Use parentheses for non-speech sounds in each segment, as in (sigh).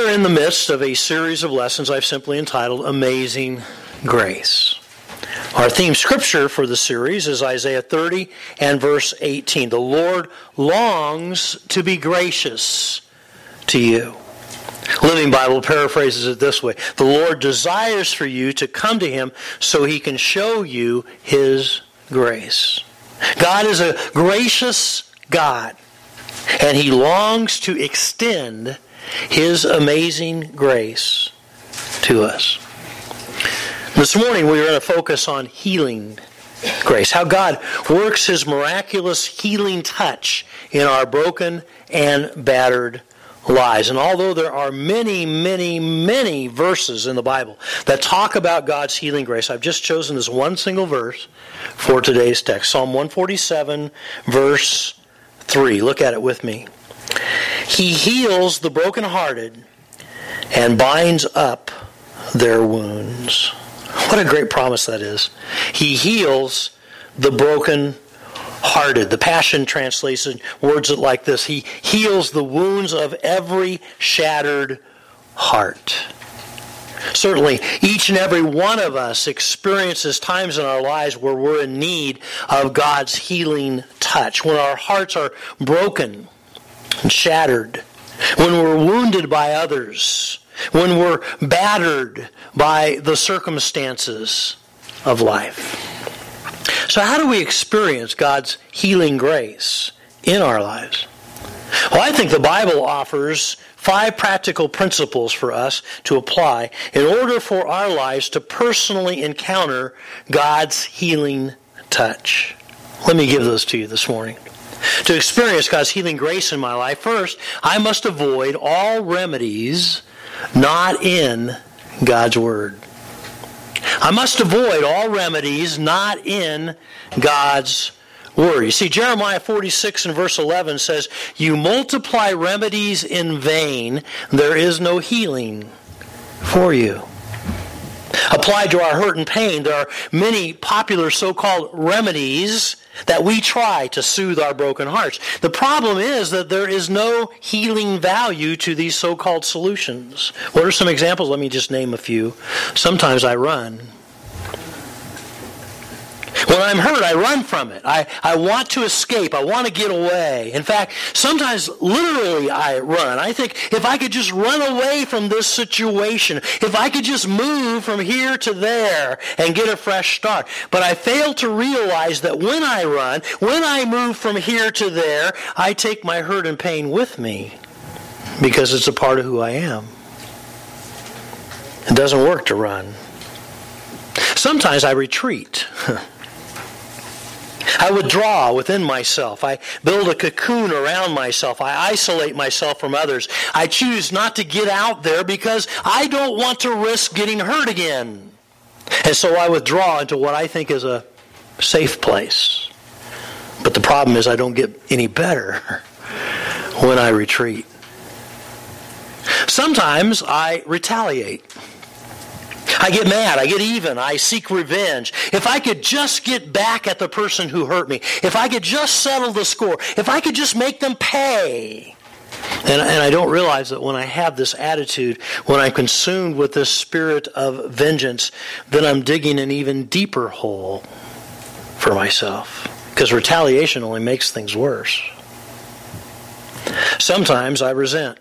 We are in the midst of a series of lessons I've simply entitled Amazing Grace. Our theme scripture for the series is Isaiah 30 and verse 18. The Lord longs to be gracious to you. Living Bible paraphrases it this way The Lord desires for you to come to Him so He can show you His grace. God is a gracious God, and He longs to extend his amazing grace to us. This morning we are going to focus on healing grace, how God works His miraculous healing touch in our broken and battered lives. And although there are many, many, many verses in the Bible that talk about God's healing grace, I've just chosen this one single verse for today's text Psalm 147, verse 3. Look at it with me. He heals the brokenhearted and binds up their wounds. What a great promise that is. He heals the broken hearted. The Passion translation words it like this He heals the wounds of every shattered heart. Certainly, each and every one of us experiences times in our lives where we're in need of God's healing touch, when our hearts are broken and shattered, when we're wounded by others, when we're battered by the circumstances of life. So, how do we experience God's healing grace in our lives? Well, I think the Bible offers five practical principles for us to apply in order for our lives to personally encounter God's healing touch. Let me give those to you this morning. To experience God's healing grace in my life, first, I must avoid all remedies not in God's Word. I must avoid all remedies not in God's Word. You see, Jeremiah 46 and verse 11 says, You multiply remedies in vain, there is no healing for you. Applied to our hurt and pain, there are many popular so called remedies that we try to soothe our broken hearts. The problem is that there is no healing value to these so called solutions. What are some examples? Let me just name a few. Sometimes I run. When I'm hurt, I run from it. I, I want to escape. I want to get away. In fact, sometimes literally I run. I think if I could just run away from this situation, if I could just move from here to there and get a fresh start. But I fail to realize that when I run, when I move from here to there, I take my hurt and pain with me because it's a part of who I am. It doesn't work to run. Sometimes I retreat. (laughs) I withdraw within myself. I build a cocoon around myself. I isolate myself from others. I choose not to get out there because I don't want to risk getting hurt again. And so I withdraw into what I think is a safe place. But the problem is I don't get any better when I retreat. Sometimes I retaliate. I get mad. I get even. I seek revenge. If I could just get back at the person who hurt me, if I could just settle the score, if I could just make them pay. And, and I don't realize that when I have this attitude, when I'm consumed with this spirit of vengeance, then I'm digging an even deeper hole for myself. Because retaliation only makes things worse. Sometimes I resent.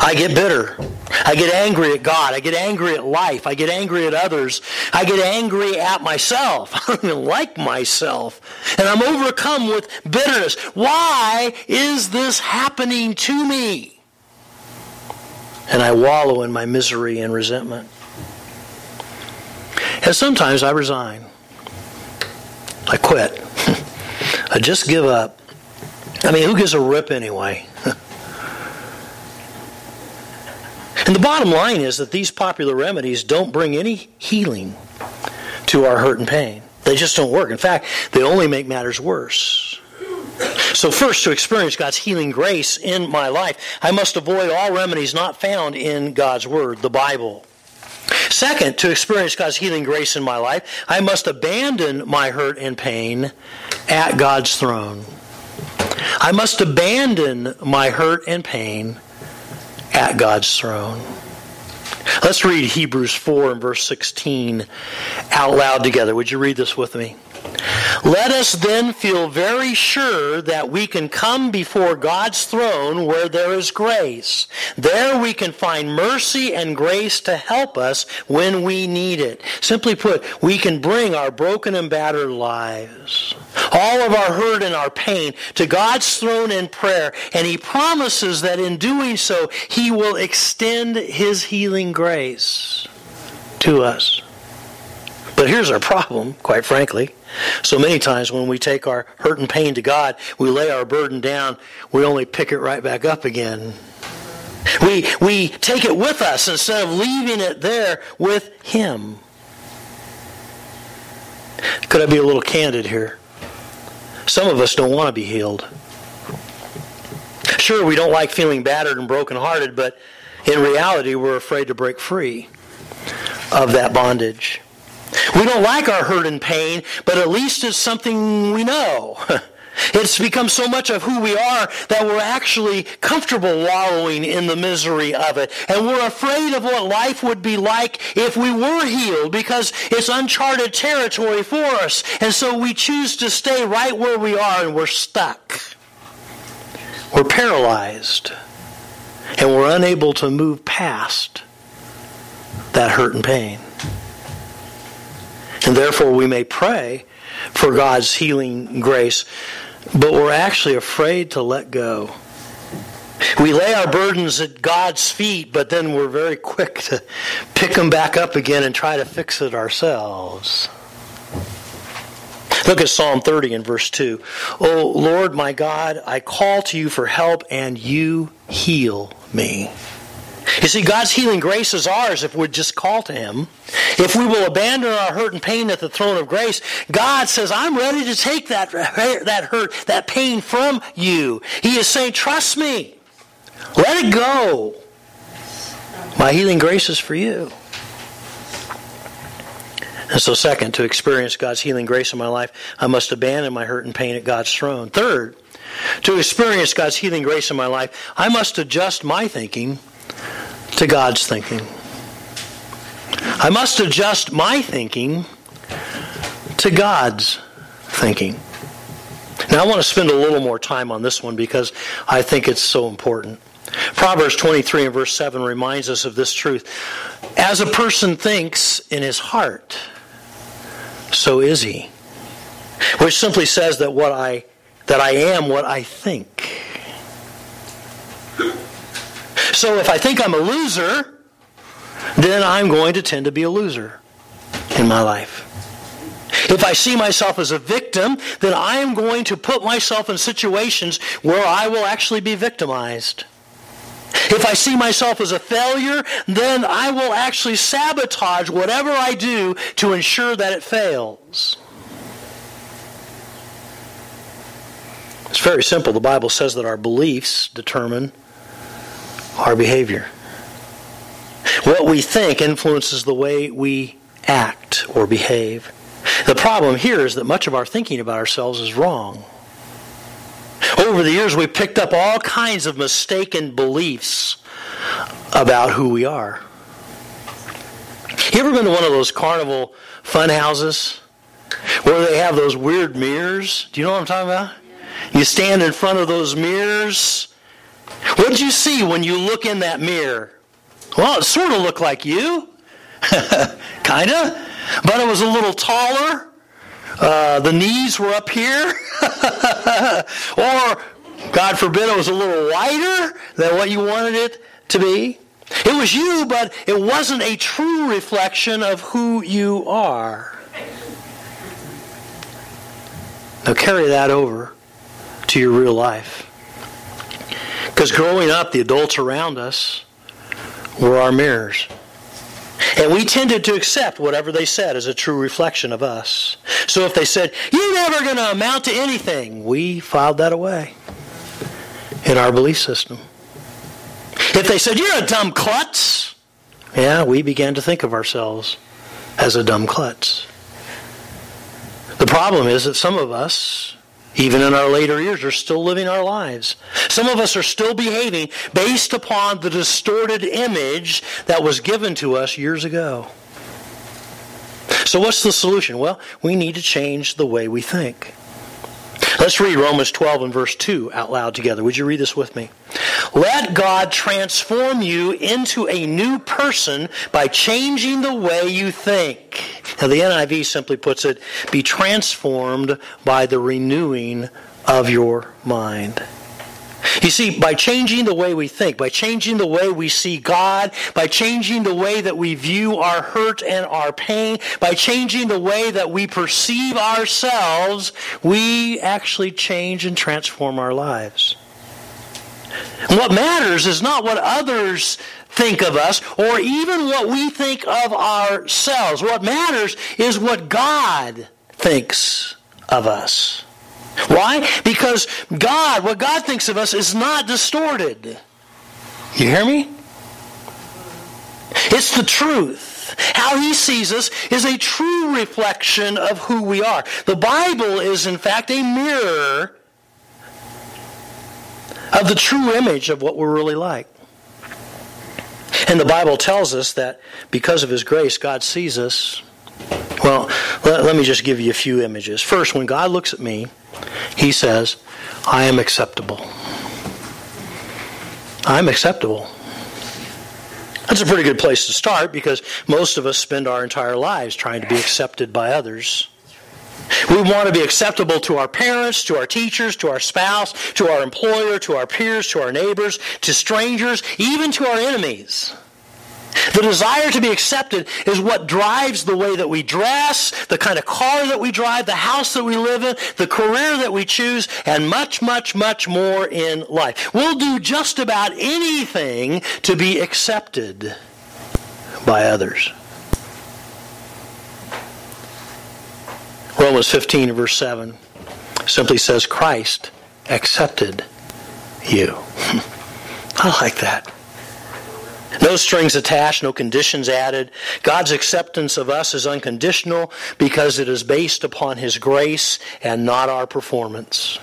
I get bitter. I get angry at God. I get angry at life. I get angry at others. I get angry at myself. (laughs) I don't even like myself. And I'm overcome with bitterness. Why is this happening to me? And I wallow in my misery and resentment. And sometimes I resign. I quit. (laughs) I just give up. I mean, who gives a rip anyway? And the bottom line is that these popular remedies don't bring any healing to our hurt and pain. They just don't work. In fact, they only make matters worse. So, first, to experience God's healing grace in my life, I must avoid all remedies not found in God's Word, the Bible. Second, to experience God's healing grace in my life, I must abandon my hurt and pain at God's throne. I must abandon my hurt and pain at God's throne. Let's read Hebrews 4 and verse 16 out loud together. Would you read this with me? Let us then feel very sure that we can come before God's throne where there is grace. There we can find mercy and grace to help us when we need it. Simply put, we can bring our broken and battered lives, all of our hurt and our pain, to God's throne in prayer, and He promises that in doing so, He will extend His healing grace to us. But here's our problem, quite frankly. So many times when we take our hurt and pain to God, we lay our burden down, we only pick it right back up again. We, we take it with us instead of leaving it there with Him. Could I be a little candid here? Some of us don't want to be healed. Sure, we don't like feeling battered and brokenhearted, but in reality, we're afraid to break free of that bondage. We don't like our hurt and pain, but at least it's something we know. (laughs) It's become so much of who we are that we're actually comfortable wallowing in the misery of it. And we're afraid of what life would be like if we were healed because it's uncharted territory for us. And so we choose to stay right where we are and we're stuck. We're paralyzed. And we're unable to move past that hurt and pain. And therefore, we may pray for God's healing grace, but we're actually afraid to let go. We lay our burdens at God's feet, but then we're very quick to pick them back up again and try to fix it ourselves. Look at Psalm 30 and verse 2. Oh Lord my God, I call to you for help and you heal me. You see, God's healing grace is ours if we just call to Him. If we will abandon our hurt and pain at the throne of grace, God says, I'm ready to take that, that hurt, that pain from you. He is saying, trust me. Let it go. My healing grace is for you. And so, second, to experience God's healing grace in my life, I must abandon my hurt and pain at God's throne. Third, to experience God's healing grace in my life, I must adjust my thinking to God's thinking. I must adjust my thinking to God's thinking. Now, I want to spend a little more time on this one because I think it's so important. Proverbs 23 and verse 7 reminds us of this truth. As a person thinks in his heart, so is he. Which simply says that what I that I am what I think. So if I think I'm a loser, then I'm going to tend to be a loser in my life. If I see myself as a victim, then I am going to put myself in situations where I will actually be victimized. If I see myself as a failure, then I will actually sabotage whatever I do to ensure that it fails. It's very simple. The Bible says that our beliefs determine our behavior. What we think influences the way we act or behave. The problem here is that much of our thinking about ourselves is wrong. Over the years, we've picked up all kinds of mistaken beliefs about who we are. You ever been to one of those carnival fun houses where they have those weird mirrors? Do you know what I'm talking about? You stand in front of those mirrors what did you see when you look in that mirror? Well, it sort of looked like you. (laughs) kind of. But it was a little taller. Uh, the knees were up here. (laughs) or, God forbid, it was a little wider than what you wanted it to be. It was you, but it wasn't a true reflection of who you are. Now carry that over to your real life. Because growing up, the adults around us were our mirrors. And we tended to accept whatever they said as a true reflection of us. So if they said, You're never going to amount to anything, we filed that away in our belief system. If they said, You're a dumb klutz, yeah, we began to think of ourselves as a dumb klutz. The problem is that some of us Even in our later years, we're still living our lives. Some of us are still behaving based upon the distorted image that was given to us years ago. So, what's the solution? Well, we need to change the way we think. Let's read Romans 12 and verse 2 out loud together. Would you read this with me? Let God transform you into a new person by changing the way you think. Now, the NIV simply puts it be transformed by the renewing of your mind. You see, by changing the way we think, by changing the way we see God, by changing the way that we view our hurt and our pain, by changing the way that we perceive ourselves, we actually change and transform our lives. What matters is not what others think of us or even what we think of ourselves. What matters is what God thinks of us. Why? Because God, what God thinks of us is not distorted. You hear me? It's the truth. How he sees us is a true reflection of who we are. The Bible is, in fact, a mirror of the true image of what we're really like. And the Bible tells us that because of his grace, God sees us. Well, let, me just give you a few images. First, when God looks at me, he says, I am acceptable. I'm acceptable. That's a pretty good place to start because most of us spend our entire lives trying to be accepted by others. We want to be acceptable to our parents, to our teachers, to our spouse, to our employer, to our peers, to our neighbors, to strangers, even to our enemies. The desire to be accepted is what drives the way that we dress, the kind of car that we drive, the house that we live in, the career that we choose, and much, much, much more in life. We'll do just about anything to be accepted by others. Romans 15, verse 7 simply says, Christ accepted you. (laughs) I like that. No strings attached, no conditions added. God's acceptance of us is unconditional because it is based upon His grace and not our performance.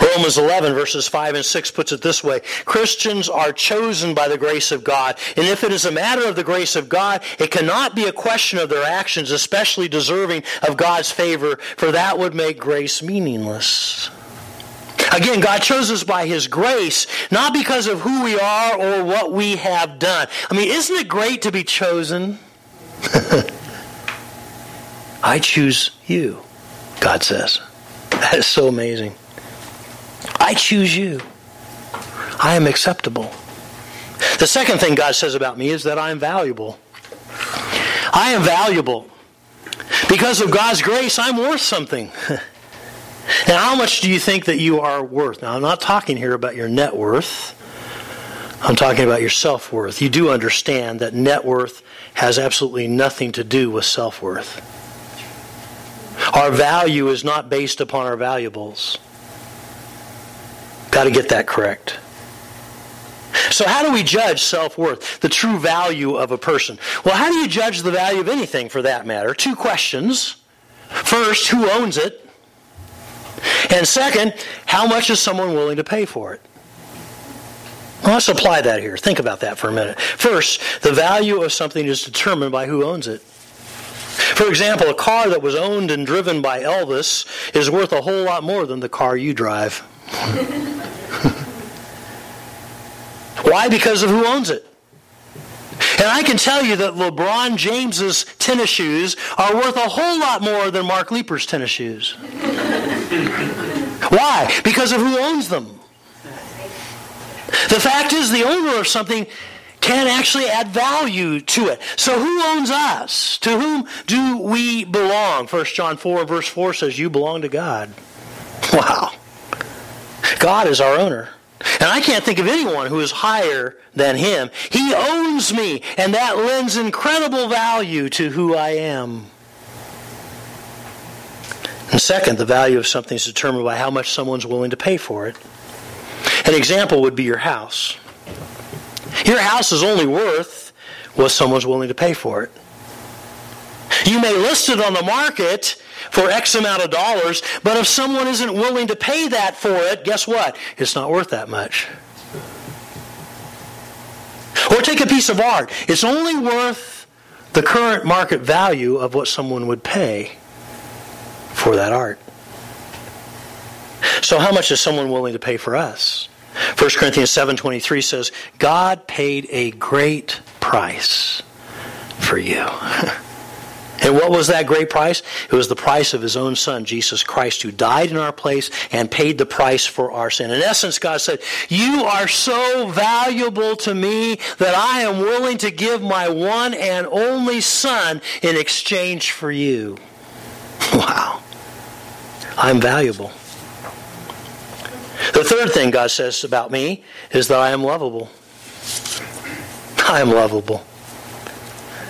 Romans 11, verses 5 and 6 puts it this way Christians are chosen by the grace of God. And if it is a matter of the grace of God, it cannot be a question of their actions, especially deserving of God's favor, for that would make grace meaningless. Again, God chose us by His grace, not because of who we are or what we have done. I mean, isn't it great to be chosen? (laughs) I choose you, God says. That is so amazing. I choose you. I am acceptable. The second thing God says about me is that I am valuable. I am valuable. Because of God's grace, I'm worth something. (laughs) Now, how much do you think that you are worth? Now, I'm not talking here about your net worth. I'm talking about your self worth. You do understand that net worth has absolutely nothing to do with self worth. Our value is not based upon our valuables. Got to get that correct. So, how do we judge self worth, the true value of a person? Well, how do you judge the value of anything for that matter? Two questions. First, who owns it? And second, how much is someone willing to pay for it? Well, let's apply that here. Think about that for a minute. First, the value of something is determined by who owns it. For example, a car that was owned and driven by Elvis is worth a whole lot more than the car you drive. (laughs) Why? Because of who owns it. And I can tell you that LeBron James's tennis shoes are worth a whole lot more than Mark Leeper's tennis shoes. (laughs) Why? Because of who owns them. The fact is, the owner of something can actually add value to it. So who owns us? To whom do we belong? 1 John 4 verse 4 says, You belong to God. Wow. God is our owner. And I can't think of anyone who is higher than him. He owns me, and that lends incredible value to who I am. And second, the value of something is determined by how much someone's willing to pay for it. An example would be your house. Your house is only worth what someone's willing to pay for it. You may list it on the market for X amount of dollars, but if someone isn't willing to pay that for it, guess what? It's not worth that much. Or take a piece of art. It's only worth the current market value of what someone would pay for that art. So how much is someone willing to pay for us? 1 Corinthians 7:23 says, "God paid a great price for you." (laughs) And what was that great price? It was the price of his own son, Jesus Christ, who died in our place and paid the price for our sin. In essence, God said, You are so valuable to me that I am willing to give my one and only son in exchange for you. (laughs) Wow. I'm valuable. The third thing God says about me is that I am lovable. I am lovable.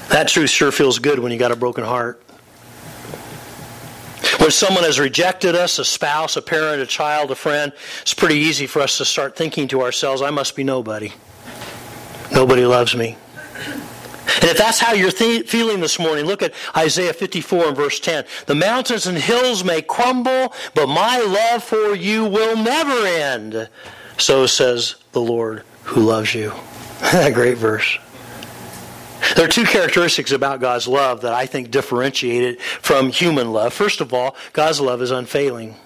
That truth sure feels good when you got a broken heart. When someone has rejected us, a spouse, a parent, a child, a friend, it's pretty easy for us to start thinking to ourselves, I must be nobody. Nobody loves me. And if that's how you're th- feeling this morning, look at Isaiah 54 and verse 10. The mountains and hills may crumble, but my love for you will never end. So says the Lord who loves you. (laughs) a great verse. There are two characteristics about God's love that I think differentiate it from human love. First of all, God's love is unfailing.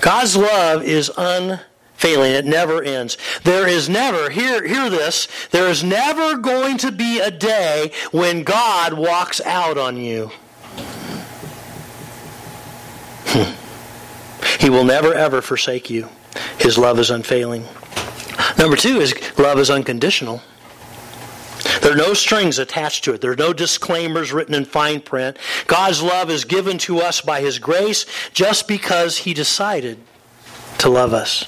God's love is unfailing. It never ends. There is never, hear, hear this, there is never going to be a day when God walks out on you. Hmm. He will never ever forsake you. His love is unfailing. Number two, is love is unconditional. There are no strings attached to it. There are no disclaimers written in fine print. God's love is given to us by His grace just because He decided to love us.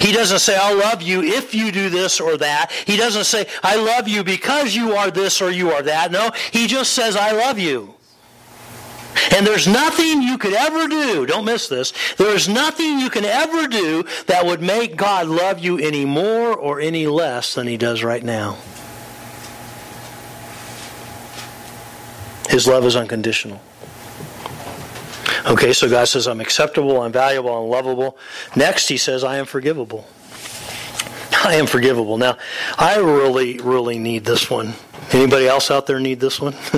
He doesn't say, I'll love you if you do this or that. He doesn't say, I love you because you are this or you are that. No, He just says, I love you. And there's nothing you could ever do, don't miss this, there's nothing you can ever do that would make God love you any more or any less than He does right now. His love is unconditional. Okay, so God says, I'm acceptable, I'm valuable, I'm lovable. Next, He says, I am forgivable. (laughs) I am forgivable. Now, I really, really need this one. Anybody else out there need this one? (laughs)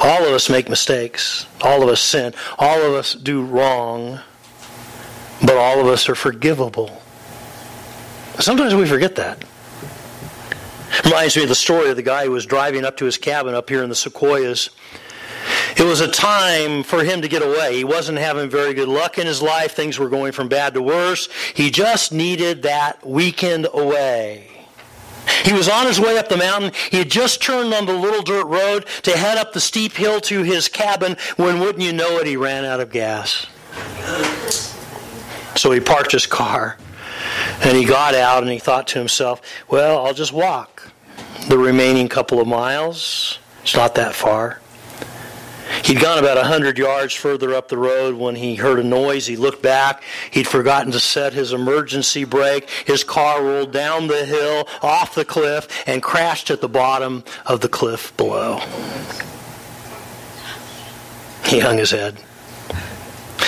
all of us make mistakes. All of us sin. All of us do wrong. But all of us are forgivable. Sometimes we forget that. Reminds me of the story of the guy who was driving up to his cabin up here in the Sequoias. It was a time for him to get away. He wasn't having very good luck in his life. Things were going from bad to worse. He just needed that weekend away. He was on his way up the mountain. He had just turned on the little dirt road to head up the steep hill to his cabin when, wouldn't you know it, he ran out of gas. So he parked his car and he got out and he thought to himself, well, I'll just walk the remaining couple of miles. It's not that far. He'd gone about a hundred yards further up the road when he heard a noise. He looked back. He'd forgotten to set his emergency brake. His car rolled down the hill, off the cliff, and crashed at the bottom of the cliff below. He hung his head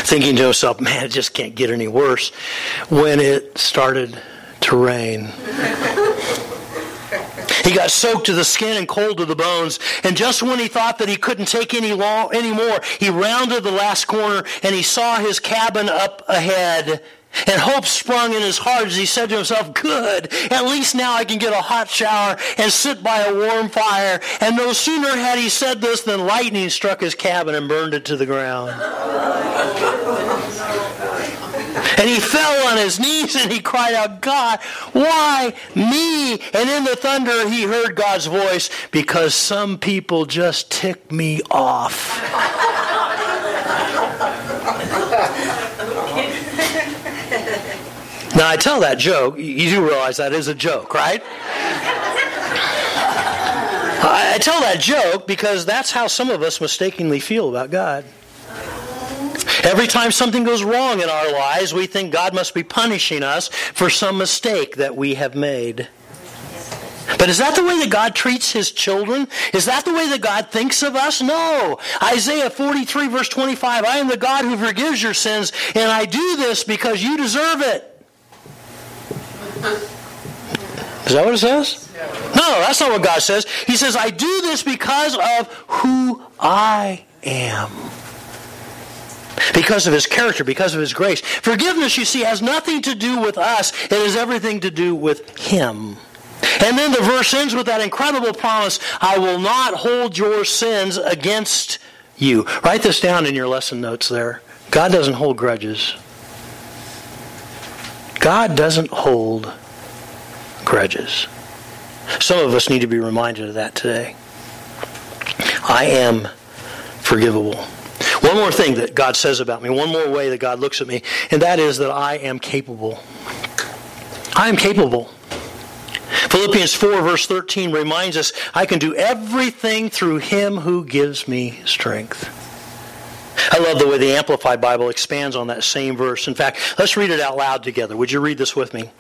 thinking to himself, man, it just can't get any worse, when it started to rain. He got soaked to the skin and cold to the bones. And just when he thought that he couldn't take any long, anymore, he rounded the last corner and he saw his cabin up ahead and hope sprung in his heart as he said to himself, Good, at least now I can get a hot shower and sit by a warm fire. And no sooner had he said this than lightning struck his cabin and burned it to the ground. And he fell on his knees and he cried out, God, why me? And in the thunder he heard God's voice, because some people just tick me off. Now, I tell that joke, you do realize that is a joke, right? I tell that joke because that's how some of us mistakenly feel about God. Every time something goes wrong in our lives, we think God must be punishing us for some mistake that we have made. But is that the way that God treats his children? Is that the way that God thinks of us? No. Isaiah 43 verse 25, I am the God who forgives your sins, and I do this because you deserve it. Is that what it says? No, that's not what God says. He says, I do this because of who I am. Because of his character, because of his grace. Forgiveness, you see, has nothing to do with us. It has everything to do with him. And then the verse ends with that incredible promise I will not hold your sins against you. Write this down in your lesson notes there. God doesn't hold grudges. God doesn't hold grudges. Some of us need to be reminded of that today. I am forgivable. One more thing that God says about me, one more way that God looks at me, and that is that I am capable. I am capable. Philippians 4, verse 13 reminds us I can do everything through him who gives me strength. I love the way the Amplified Bible expands on that same verse. In fact, let's read it out loud together. Would you read this with me?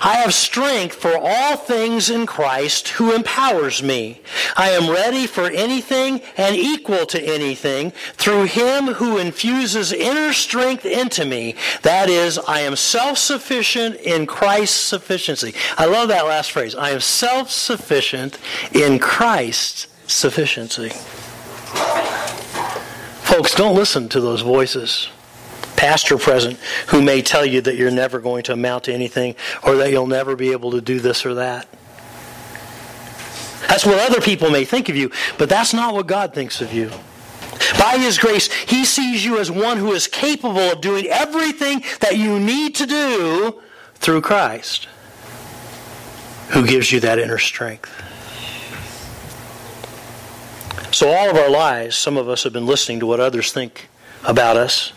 I have strength for all things in Christ who empowers me. I am ready for anything and equal to anything through him who infuses inner strength into me. That is, I am self-sufficient in Christ's sufficiency. I love that last phrase. I am self-sufficient in Christ's sufficiency. Folks, don't listen to those voices, past or present, who may tell you that you're never going to amount to anything or that you'll never be able to do this or that. That's what other people may think of you, but that's not what God thinks of you. By His grace, He sees you as one who is capable of doing everything that you need to do through Christ, who gives you that inner strength. So, all of our lives, some of us have been listening to what others think about us,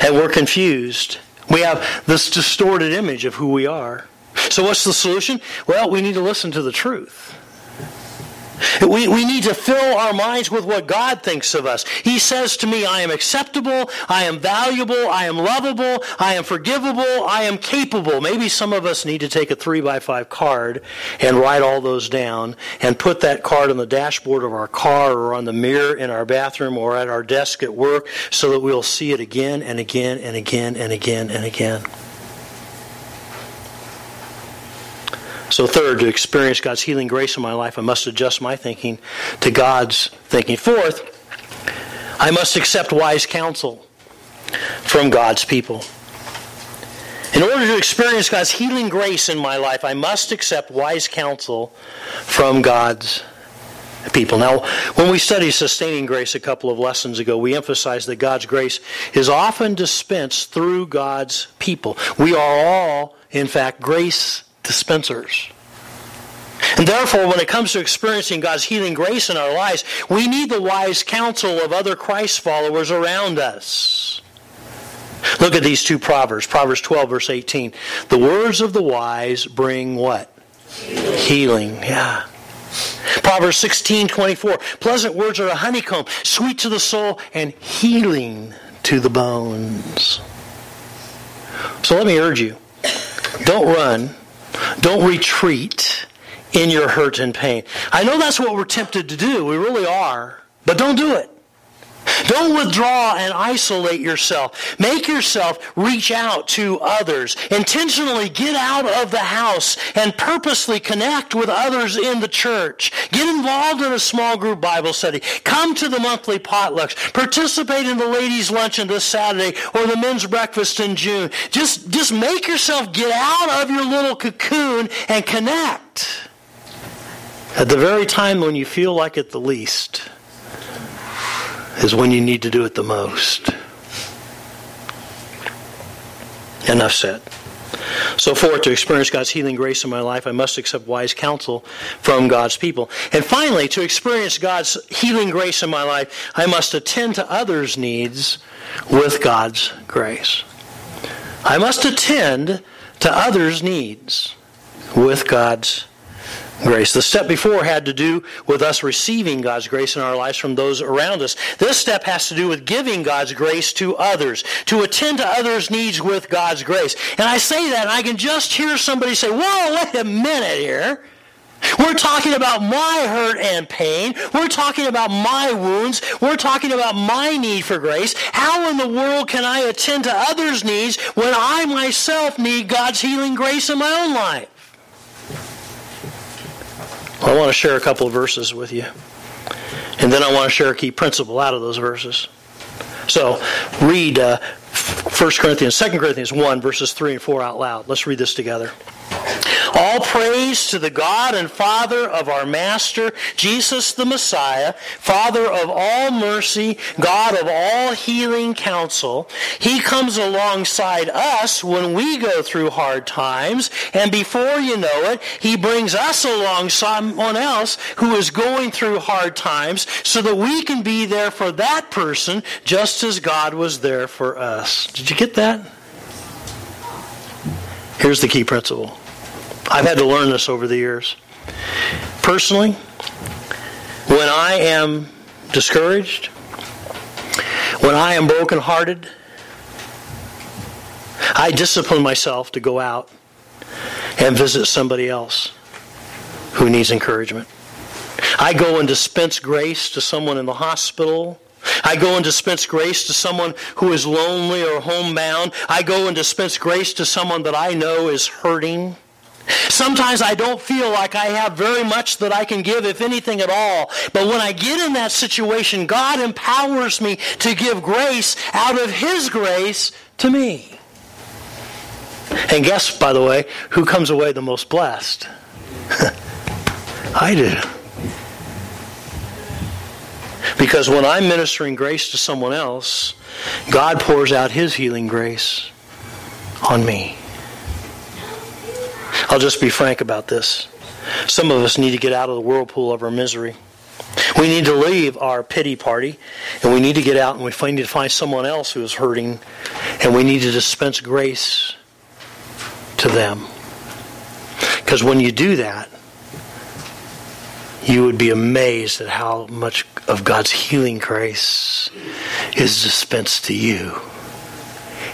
and we're confused. We have this distorted image of who we are. So, what's the solution? Well, we need to listen to the truth. We, we need to fill our minds with what God thinks of us. He says to me, I am acceptable, I am valuable, I am lovable, I am forgivable, I am capable. Maybe some of us need to take a three by five card and write all those down and put that card on the dashboard of our car or on the mirror in our bathroom or at our desk at work so that we'll see it again and again and again and again and again. So, third, to experience God's healing grace in my life, I must adjust my thinking to God's thinking. Fourth, I must accept wise counsel from God's people. In order to experience God's healing grace in my life, I must accept wise counsel from God's people. Now, when we studied sustaining grace a couple of lessons ago, we emphasized that God's grace is often dispensed through God's people. We are all, in fact, grace dispensers. And therefore, when it comes to experiencing God's healing grace in our lives, we need the wise counsel of other Christ followers around us. Look at these two proverbs. Proverbs 12, verse 18. The words of the wise bring what? Healing. healing. Yeah. Proverbs 16, 24. Pleasant words are a honeycomb, sweet to the soul, and healing to the bones. So let me urge you don't run don't retreat in your hurt and pain. I know that's what we're tempted to do. We really are. But don't do it. Don't withdraw and isolate yourself. Make yourself reach out to others. Intentionally get out of the house and purposely connect with others in the church. Get involved in a small group Bible study. Come to the monthly potlucks. Participate in the ladies' luncheon this Saturday or the men's breakfast in June. Just, just make yourself get out of your little cocoon and connect. At the very time when you feel like it the least is when you need to do it the most. Enough said. So, fourth, to experience God's healing grace in my life, I must accept wise counsel from God's people. And finally, to experience God's healing grace in my life, I must attend to others' needs with God's grace. I must attend to others' needs with God's grace. The step before had to do with us receiving God's grace in our lives from those around us. This step has to do with giving God's grace to others, to attend to others' needs with God's grace. And I say that, and I can just hear somebody say, Whoa, wait a minute here. We're talking about my hurt and pain. We're talking about my wounds. We're talking about my need for grace. How in the world can I attend to others' needs when I myself need God's healing grace in my own life? I want to share a couple of verses with you. And then I want to share a key principle out of those verses. So read uh, 1 Corinthians, 2 Corinthians 1, verses 3 and 4 out loud. Let's read this together. All praise to the God and Father of our Master, Jesus the Messiah, Father of all mercy, God of all healing counsel. He comes alongside us when we go through hard times, and before you know it, He brings us along someone else who is going through hard times so that we can be there for that person just as God was there for us. Did you get that? Here's the key principle. I've had to learn this over the years. Personally, when I am discouraged, when I am brokenhearted, I discipline myself to go out and visit somebody else who needs encouragement. I go and dispense grace to someone in the hospital. I go and dispense grace to someone who is lonely or homebound. I go and dispense grace to someone that I know is hurting. Sometimes I don't feel like I have very much that I can give, if anything at all. But when I get in that situation, God empowers me to give grace out of His grace to me. And guess, by the way, who comes away the most blessed? (laughs) I do. Because when I'm ministering grace to someone else, God pours out His healing grace on me. I'll just be frank about this. Some of us need to get out of the whirlpool of our misery. We need to leave our pity party and we need to get out and we need to find someone else who is hurting and we need to dispense grace to them. Because when you do that, you would be amazed at how much of God's healing grace is dispensed to you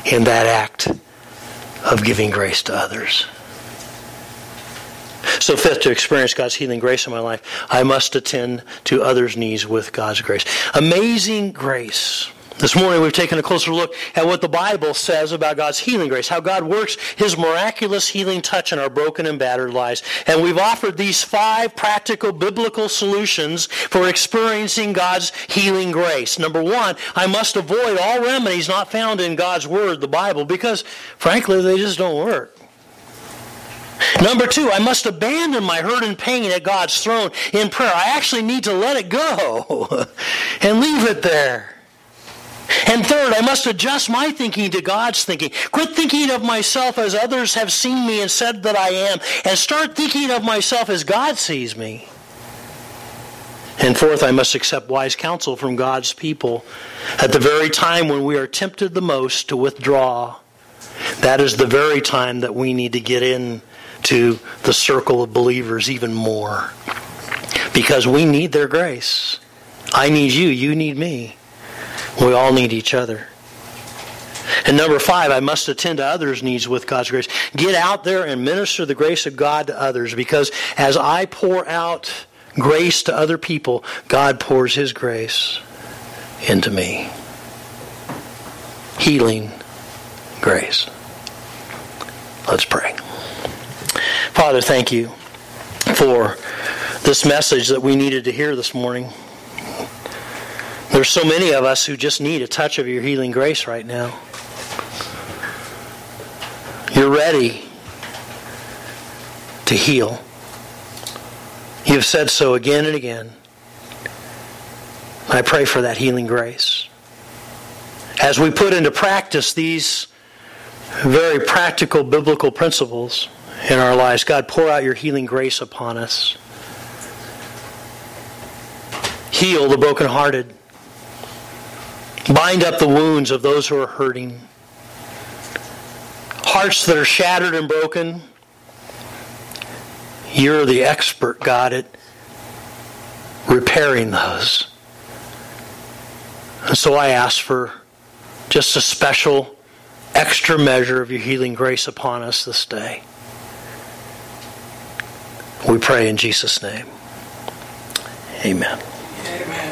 in that act of giving grace to others. So, fifth, to experience God's healing grace in my life, I must attend to others' needs with God's grace. Amazing grace. This morning we've taken a closer look at what the Bible says about God's healing grace, how God works His miraculous healing touch in our broken and battered lives. And we've offered these five practical biblical solutions for experiencing God's healing grace. Number one, I must avoid all remedies not found in God's Word, the Bible, because frankly they just don't work. Number two, I must abandon my hurt and pain at God's throne in prayer. I actually need to let it go (laughs) and leave it there. And third, I must adjust my thinking to God's thinking. Quit thinking of myself as others have seen me and said that I am, and start thinking of myself as God sees me. And fourth, I must accept wise counsel from God's people at the very time when we are tempted the most to withdraw. That is the very time that we need to get in to the circle of believers even more. Because we need their grace. I need you, you need me. We all need each other. And number five, I must attend to others' needs with God's grace. Get out there and minister the grace of God to others because as I pour out grace to other people, God pours His grace into me. Healing grace. Let's pray. Father, thank you for this message that we needed to hear this morning. There's so many of us who just need a touch of your healing grace right now. You're ready to heal. You've said so again and again. I pray for that healing grace. As we put into practice these very practical biblical principles in our lives, God, pour out your healing grace upon us. Heal the brokenhearted. Bind up the wounds of those who are hurting. Hearts that are shattered and broken. You're the expert, God, at repairing those. And so I ask for just a special, extra measure of your healing grace upon us this day. We pray in Jesus' name. Amen.